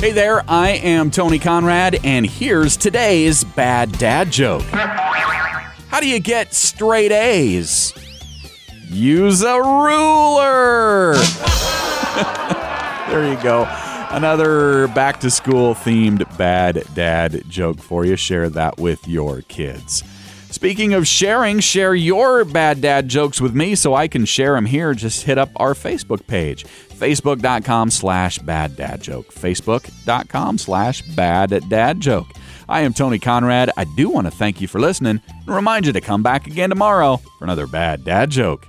Hey there, I am Tony Conrad, and here's today's bad dad joke. How do you get straight A's? Use a ruler. there you go. Another back to school themed bad dad joke for you. Share that with your kids. Speaking of sharing, share your bad dad jokes with me so I can share them here. Just hit up our Facebook page, facebook.com slash bad dad joke. Facebook.com slash bad dad joke. I am Tony Conrad. I do want to thank you for listening and remind you to come back again tomorrow for another bad dad joke.